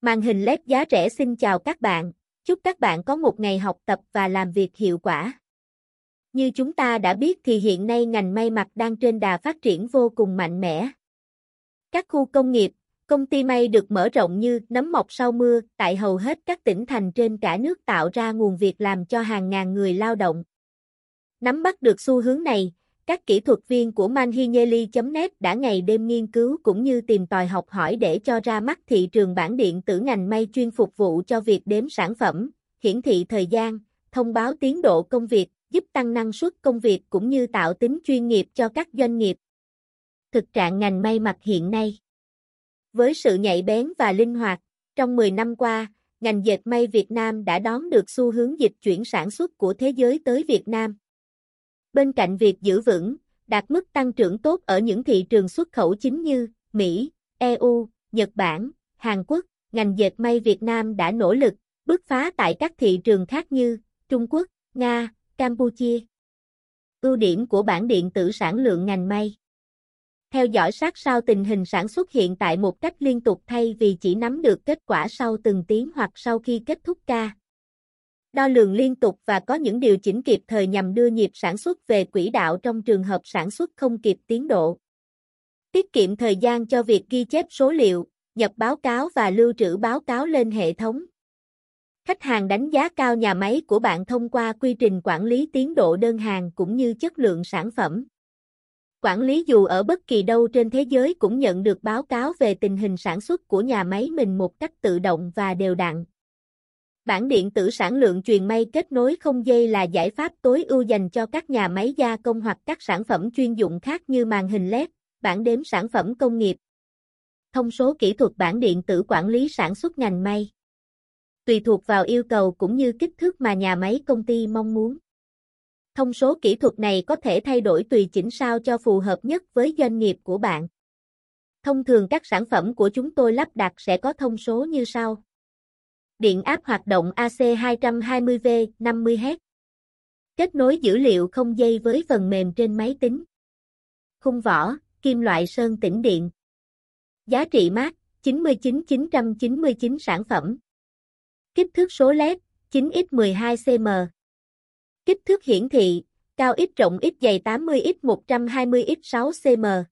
Màn hình LED giá rẻ xin chào các bạn, chúc các bạn có một ngày học tập và làm việc hiệu quả. Như chúng ta đã biết thì hiện nay ngành may mặc đang trên đà phát triển vô cùng mạnh mẽ. Các khu công nghiệp, công ty may được mở rộng như nấm mọc sau mưa tại hầu hết các tỉnh thành trên cả nước tạo ra nguồn việc làm cho hàng ngàn người lao động. Nắm bắt được xu hướng này, các kỹ thuật viên của manhineli.net đã ngày đêm nghiên cứu cũng như tìm tòi học hỏi để cho ra mắt thị trường bản điện tử ngành may chuyên phục vụ cho việc đếm sản phẩm, hiển thị thời gian, thông báo tiến độ công việc, giúp tăng năng suất công việc cũng như tạo tính chuyên nghiệp cho các doanh nghiệp. Thực trạng ngành may mặc hiện nay Với sự nhạy bén và linh hoạt, trong 10 năm qua, ngành dệt may Việt Nam đã đón được xu hướng dịch chuyển sản xuất của thế giới tới Việt Nam. Bên cạnh việc giữ vững, đạt mức tăng trưởng tốt ở những thị trường xuất khẩu chính như Mỹ, EU, Nhật Bản, Hàn Quốc, ngành dệt may Việt Nam đã nỗ lực bứt phá tại các thị trường khác như Trung Quốc, Nga, Campuchia. Ưu điểm của bản điện tử sản lượng ngành may Theo dõi sát sao tình hình sản xuất hiện tại một cách liên tục thay vì chỉ nắm được kết quả sau từng tiếng hoặc sau khi kết thúc ca đo lường liên tục và có những điều chỉnh kịp thời nhằm đưa nhịp sản xuất về quỹ đạo trong trường hợp sản xuất không kịp tiến độ. Tiết kiệm thời gian cho việc ghi chép số liệu, nhập báo cáo và lưu trữ báo cáo lên hệ thống. Khách hàng đánh giá cao nhà máy của bạn thông qua quy trình quản lý tiến độ đơn hàng cũng như chất lượng sản phẩm. Quản lý dù ở bất kỳ đâu trên thế giới cũng nhận được báo cáo về tình hình sản xuất của nhà máy mình một cách tự động và đều đặn. Bản điện tử sản lượng truyền may kết nối không dây là giải pháp tối ưu dành cho các nhà máy gia công hoặc các sản phẩm chuyên dụng khác như màn hình LED, bản đếm sản phẩm công nghiệp. Thông số kỹ thuật bản điện tử quản lý sản xuất ngành may. Tùy thuộc vào yêu cầu cũng như kích thước mà nhà máy công ty mong muốn. Thông số kỹ thuật này có thể thay đổi tùy chỉnh sao cho phù hợp nhất với doanh nghiệp của bạn. Thông thường các sản phẩm của chúng tôi lắp đặt sẽ có thông số như sau điện áp hoạt động AC220V 50Hz. Kết nối dữ liệu không dây với phần mềm trên máy tính. Khung vỏ, kim loại sơn tĩnh điện. Giá trị mát, 99,999 sản phẩm. Kích thước số LED, 9x12cm. Kích thước hiển thị, cao x rộng x dày 80x120x6cm.